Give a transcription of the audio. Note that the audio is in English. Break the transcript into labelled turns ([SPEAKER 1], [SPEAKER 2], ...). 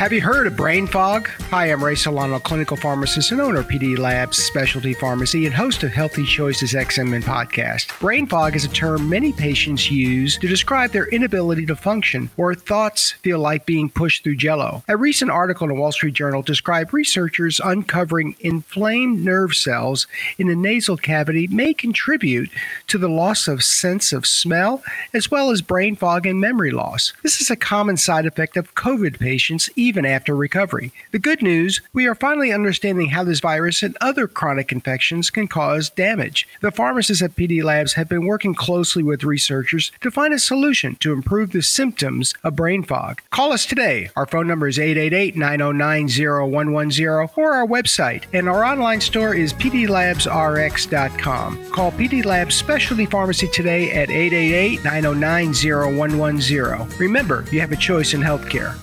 [SPEAKER 1] Have you heard of brain fog? Hi, I'm Ray Solano, clinical pharmacist and owner of PD Labs Specialty Pharmacy and host of Healthy Choices XMN podcast. Brain fog is a term many patients use to describe their inability to function or thoughts feel like being pushed through jello. A recent article in the Wall Street Journal described researchers uncovering inflamed nerve cells in the nasal cavity may contribute to the loss of sense of smell as well as brain fog and memory loss. This is a common side effect of COVID patients even after recovery. The good news, we are finally understanding how this virus and other chronic infections can cause damage. The pharmacists at PD Labs have been working closely with researchers to find a solution to improve the symptoms of brain fog. Call us today. Our phone number is 888 909 0110 or our website, and our online store is pdlabsrx.com. Call PD Labs Specialty Pharmacy today at 888 909 0110. Remember, you have a choice in healthcare.